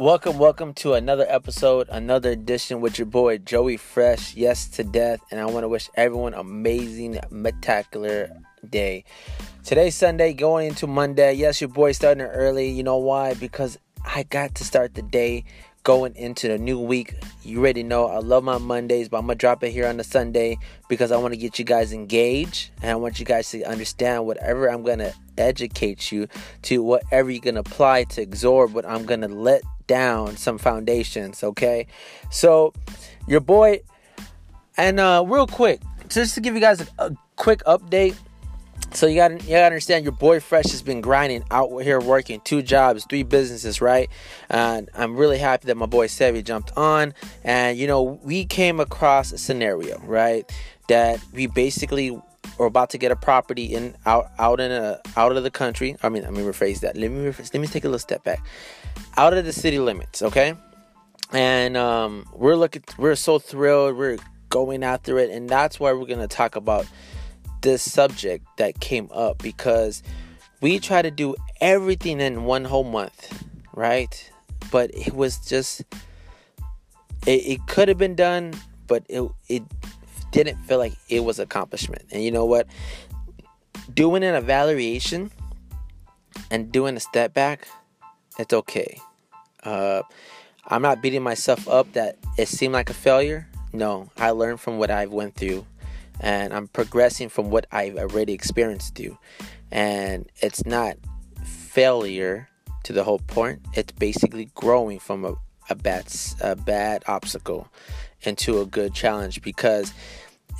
Welcome, welcome to another episode, another edition with your boy Joey Fresh. Yes to death, and I want to wish everyone amazing, spectacular day. Today's Sunday, going into Monday. Yes, your boy starting early. You know why? Because I got to start the day going into the new week. You already know I love my Mondays, but I'm gonna drop it here on the Sunday because I want to get you guys engaged and I want you guys to understand whatever I'm gonna educate you to whatever you can apply to absorb what I'm gonna let down some foundations. Okay, so your boy, and uh, real quick, just to give you guys a, a quick update so you gotta you gotta understand your boy Fresh has been grinding out here working two jobs, three businesses, right? And I'm really happy that my boy Sevi jumped on. And you know, we came across a scenario, right? That we basically were about to get a property in out out in a out of the country. I mean, let me rephrase that. Let me rephrase, let me take a little step back. Out of the city limits, okay? And um, we're looking, we're so thrilled. We're going after it, and that's why we're gonna talk about this subject that came up because we try to do everything in one whole month, right? But it was just it, it could have been done, but it it didn't feel like it was accomplishment. And you know what? Doing an evaluation and doing a step back, it's okay. Uh, I'm not beating myself up that it seemed like a failure. No, I learned from what I've went through and I'm progressing from what I've already experienced through. And it's not failure to the whole point. It's basically growing from a, a bad a bad obstacle into a good challenge because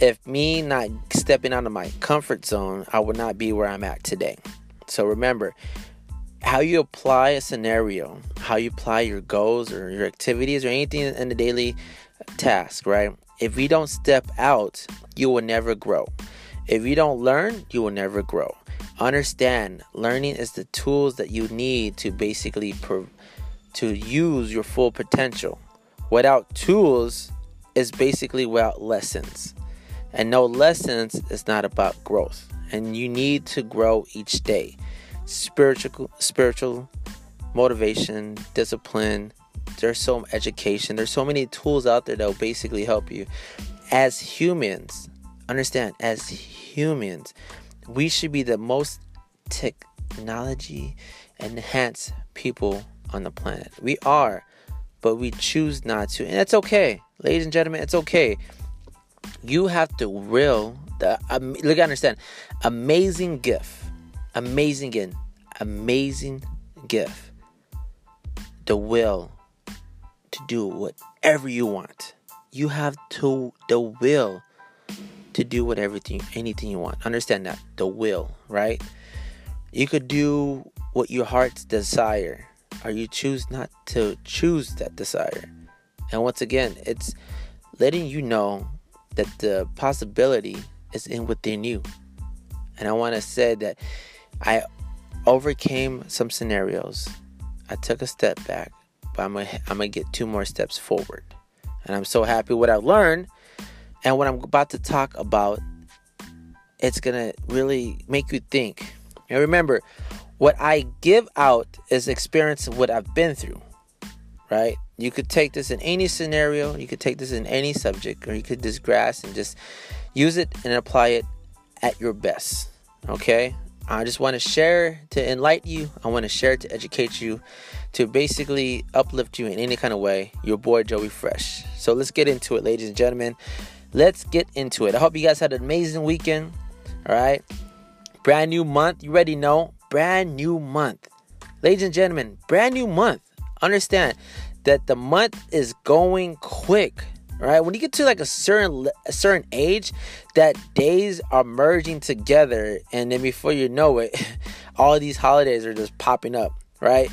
if me not stepping out of my comfort zone, I would not be where I'm at today. So remember, how you apply a scenario, how you apply your goals or your activities or anything in the daily task, right? If we don't step out, you will never grow. If you don't learn, you will never grow. Understand, learning is the tools that you need to basically to use your full potential. Without tools is basically without lessons. And no lessons is not about growth. And you need to grow each day. Spiritual spiritual motivation, discipline, there's so education. There's so many tools out there that will basically help you. As humans understand as humans we should be the most technology enhanced people on the planet. We are but we choose not to. And it's okay. Ladies and gentlemen it's okay you have to will the um, look understand amazing gift amazing gift amazing gift the will to do whatever you want. You have to the will to do whatever anything you want. Understand that the will, right? You could do what your heart's desire, or you choose not to choose that desire. And once again, it's letting you know that the possibility is in within you. And I want to say that I overcame some scenarios. I took a step back but I'm gonna I'm gonna get two more steps forward. And I'm so happy what I've learned and what I'm about to talk about. It's gonna really make you think. And remember, what I give out is experience of what I've been through. Right? You could take this in any scenario, you could take this in any subject, or you could just grasp and just use it and apply it at your best. Okay? I just want to share to enlighten you. I want to share to educate you, to basically uplift you in any kind of way. Your boy Joey Fresh. So let's get into it, ladies and gentlemen. Let's get into it. I hope you guys had an amazing weekend. All right. Brand new month. You already know. Brand new month. Ladies and gentlemen, brand new month. Understand that the month is going quick right? When you get to like a certain a certain age, that days are merging together, and then before you know it, all these holidays are just popping up, right?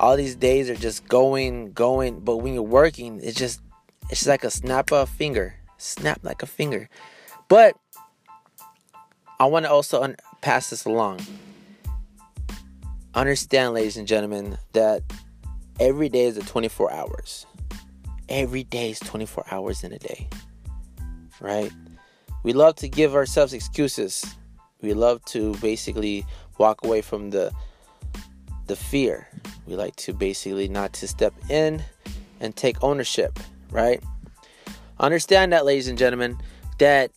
All these days are just going, going. But when you're working, it's just it's like a snap of a finger, snap like a finger. But I want to also un- pass this along. Understand, ladies and gentlemen, that every day is a 24 hours every day is 24 hours in a day. Right? We love to give ourselves excuses. We love to basically walk away from the the fear. We like to basically not to step in and take ownership, right? Understand that, ladies and gentlemen, that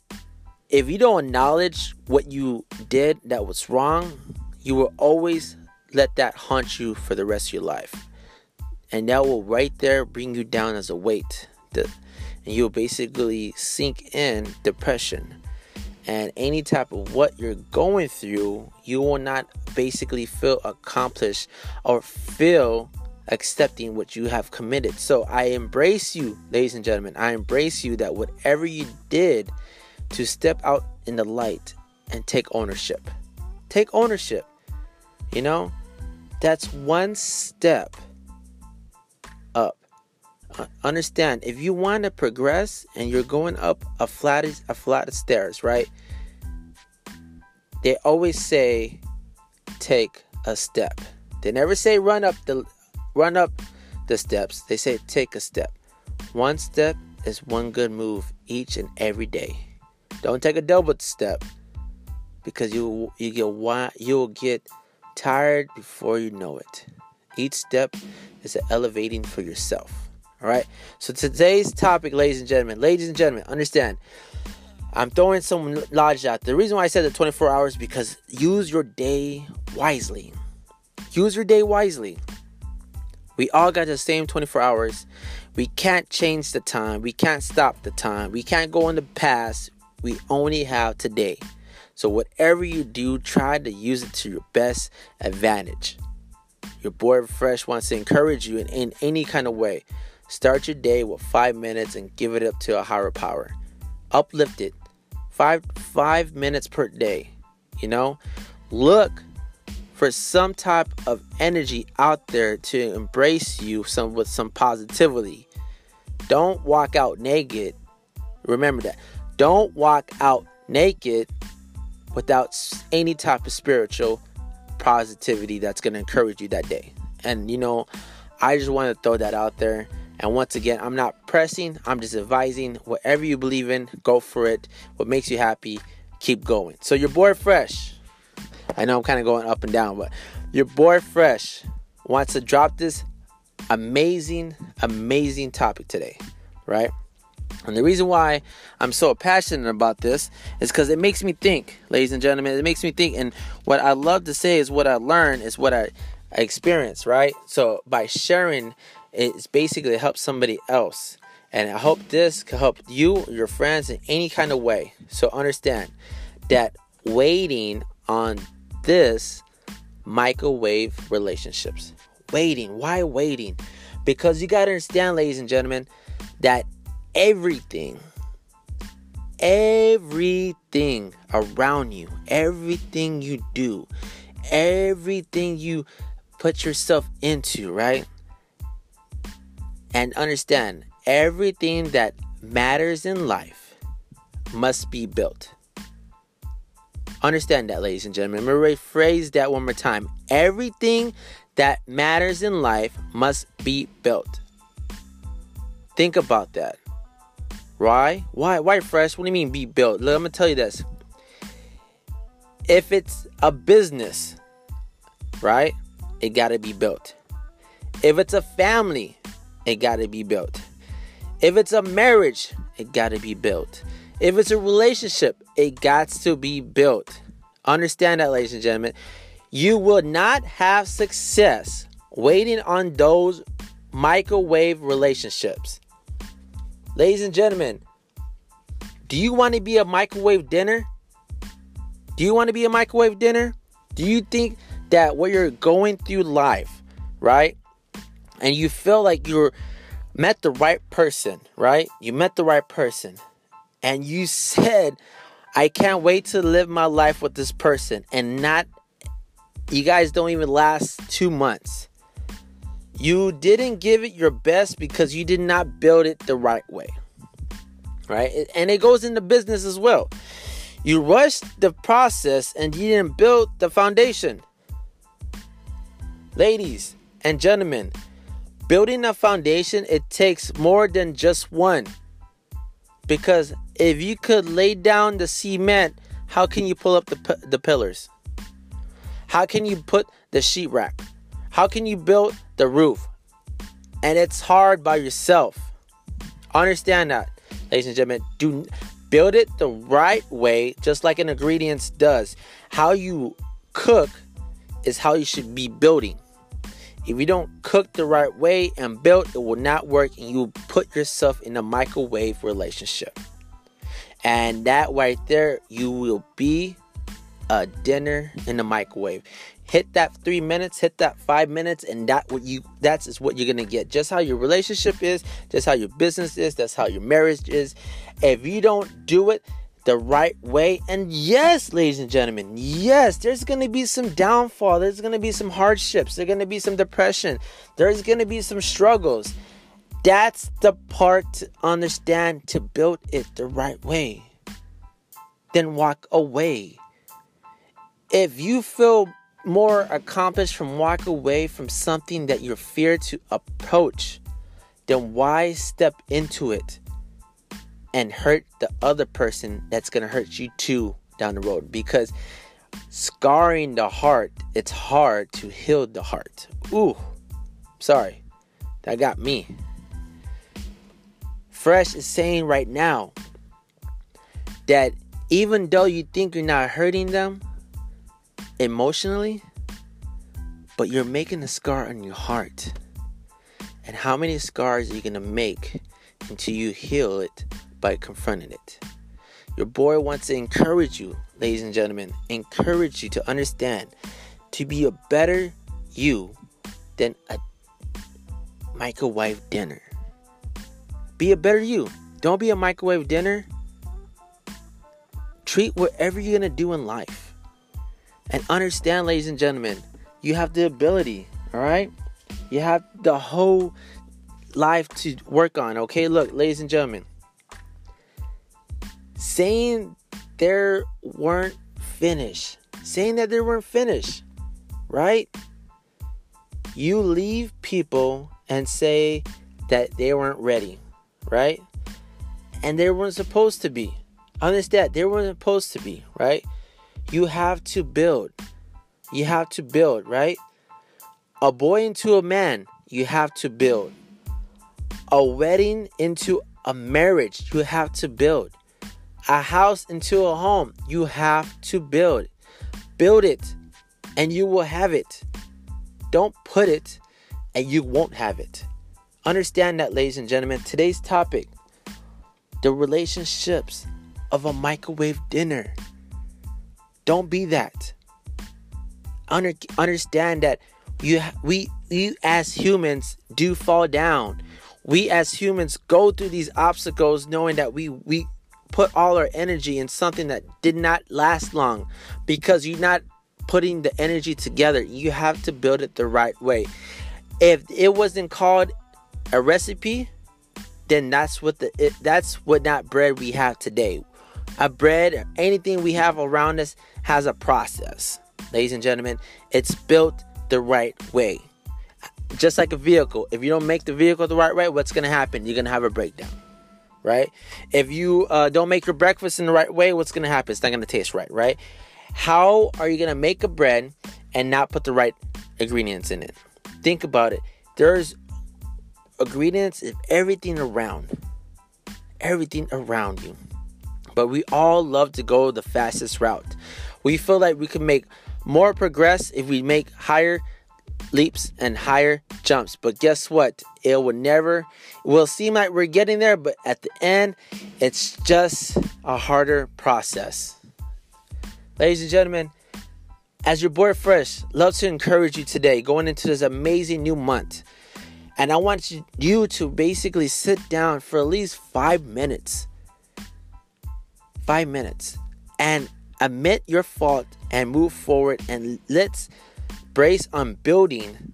if you don't acknowledge what you did that was wrong, you will always let that haunt you for the rest of your life. And that will right there bring you down as a weight. and you'll basically sink in depression. And any type of what you're going through, you will not basically feel accomplished or feel accepting what you have committed. So I embrace you, ladies and gentlemen. I embrace you that whatever you did to step out in the light and take ownership. Take ownership. You know, that's one step. Uh, understand, if you want to progress and you're going up a flat a flat of stairs, right? They always say take a step. They never say run up the run up the steps. They say take a step. One step is one good move each and every day. Don't take a double step because you you get you'll get tired before you know it. Each step is elevating for yourself. All right. So today's topic, ladies and gentlemen, ladies and gentlemen, understand. I'm throwing some knowledge out. The reason why I said the 24 hours because use your day wisely. Use your day wisely. We all got the same 24 hours. We can't change the time. We can't stop the time. We can't go in the past. We only have today. So, whatever you do, try to use it to your best advantage. Your boy Fresh wants to encourage you in, in any kind of way. Start your day with five minutes and give it up to a higher power. Uplift it. Five five minutes per day. You know? Look for some type of energy out there to embrace you some with some positivity. Don't walk out naked. Remember that. Don't walk out naked without any type of spiritual positivity that's going to encourage you that day. And you know, I just want to throw that out there. And once again, I'm not pressing, I'm just advising whatever you believe in, go for it. What makes you happy, keep going. So, your boy Fresh, I know I'm kind of going up and down, but your boy Fresh wants to drop this amazing, amazing topic today, right? And the reason why I'm so passionate about this is because it makes me think, ladies and gentlemen. It makes me think. And what I love to say is what I learn is what I, I experience, right? So by sharing, it's basically help somebody else. And I hope this can help you, your friends, in any kind of way. So understand that waiting on this microwave relationships. Waiting. Why waiting? Because you got to understand, ladies and gentlemen, that everything, everything around you, everything you do, everything you put yourself into, right? And understand everything that matters in life must be built. Understand that, ladies and gentlemen. Let me rephrase that one more time. Everything that matters in life must be built. Think about that. Why? Why? Why fresh? What do you mean be built? Let me tell you this. If it's a business, right? It got to be built. If it's a family, it got to be built. If it's a marriage, it got to be built. If it's a relationship, it got to be built. Understand that, ladies and gentlemen. You will not have success waiting on those microwave relationships. Ladies and gentlemen, do you want to be a microwave dinner? Do you want to be a microwave dinner? Do you think that what you're going through life, right? And you feel like you're met the right person, right? You met the right person. And you said, I can't wait to live my life with this person. And not, you guys don't even last two months. You didn't give it your best because you did not build it the right way. Right? And it goes into business as well. You rushed the process and you didn't build the foundation. Ladies and gentlemen, building a foundation it takes more than just one. Because if you could lay down the cement, how can you pull up the the pillars? How can you put the sheetrock? How can you build the roof? And it's hard by yourself. Understand that, ladies and gentlemen. Do build it the right way, just like an ingredients does. How you cook is how you should be building. If you don't cook the right way and build, it will not work, and you put yourself in a microwave relationship. And that right there, you will be a dinner in the microwave. Hit that three minutes, hit that five minutes, and that what you that's is what you're gonna get. Just how your relationship is, just how your business is, that's how your marriage is. If you don't do it, the right way. And yes, ladies and gentlemen, yes, there's going to be some downfall. There's going to be some hardships. There's going to be some depression. There's going to be some struggles. That's the part to understand to build it the right way. Then walk away. If you feel more accomplished from walk away from something that you're feared to approach, then why step into it? And hurt the other person that's going to hurt you too down the road. Because scarring the heart it's hard to heal the heart. Ooh sorry that got me. Fresh is saying right now that even though you think you're not hurting them emotionally but you're making a scar on your heart. And how many scars are you going to make until you heal it by confronting it. Your boy wants to encourage you, ladies and gentlemen, encourage you to understand to be a better you than a microwave dinner. Be a better you. Don't be a microwave dinner. Treat whatever you're going to do in life. And understand, ladies and gentlemen, you have the ability, all right? You have the whole life to work on, okay? Look, ladies and gentlemen, saying there weren't finished, saying that they weren't finished, right? You leave people and say that they weren't ready, right? And they weren't supposed to be. Understand, they weren't supposed to be, right? You have to build. You have to build, right? A boy into a man, you have to build. A wedding into a marriage, you have to build a house into a home. You have to build. Build it and you will have it. Don't put it and you won't have it. Understand that, ladies and gentlemen. Today's topic the relationships of a microwave dinner. Don't be that. Under, understand that you we we as humans do fall down. We as humans go through these obstacles knowing that we we put all our energy in something that did not last long because you're not putting the energy together. You have to build it the right way. If it wasn't called a recipe, then that's what the it, that's what not bread we have today. A bread, anything we have around us has a process. Ladies and gentlemen, it's built the right way. Just like a vehicle, if you don't make the vehicle the right way, what's going to happen? You're going to have a breakdown right? If you uh, don't make your breakfast in the right way, what's to happen? It's not to taste right, right? How are you to make a bread and not put the right ingredients in it? Think about it. There's ingredients of everything around, everything around you. But we all love to go the fastest route. We feel like we can make more progress if we make higher leaps and higher jumps. But guess what? It will never, it will seem like we're getting there, but at the end, it's just a harder process. Ladies and gentlemen, as your boy Fresh, love to encourage you today going into this amazing new month. And I want you to basically sit down for at least five minutes. Five minutes. And admit your fault and move forward and let's brace on building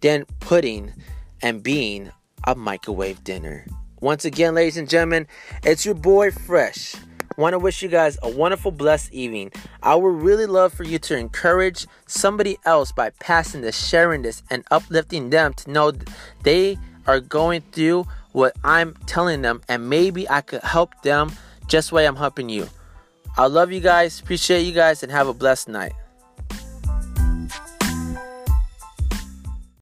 than putting and being a microwave dinner. Once again, ladies and gentlemen, it's your boy Fresh. Want to wish you guys a wonderful, blessed evening. I would really love for you to encourage somebody else by passing this, sharing this, and uplifting them to know they are going through what I'm telling them, and maybe I could help them just the way I'm helping you. I love you guys, appreciate you guys, and have a blessed night.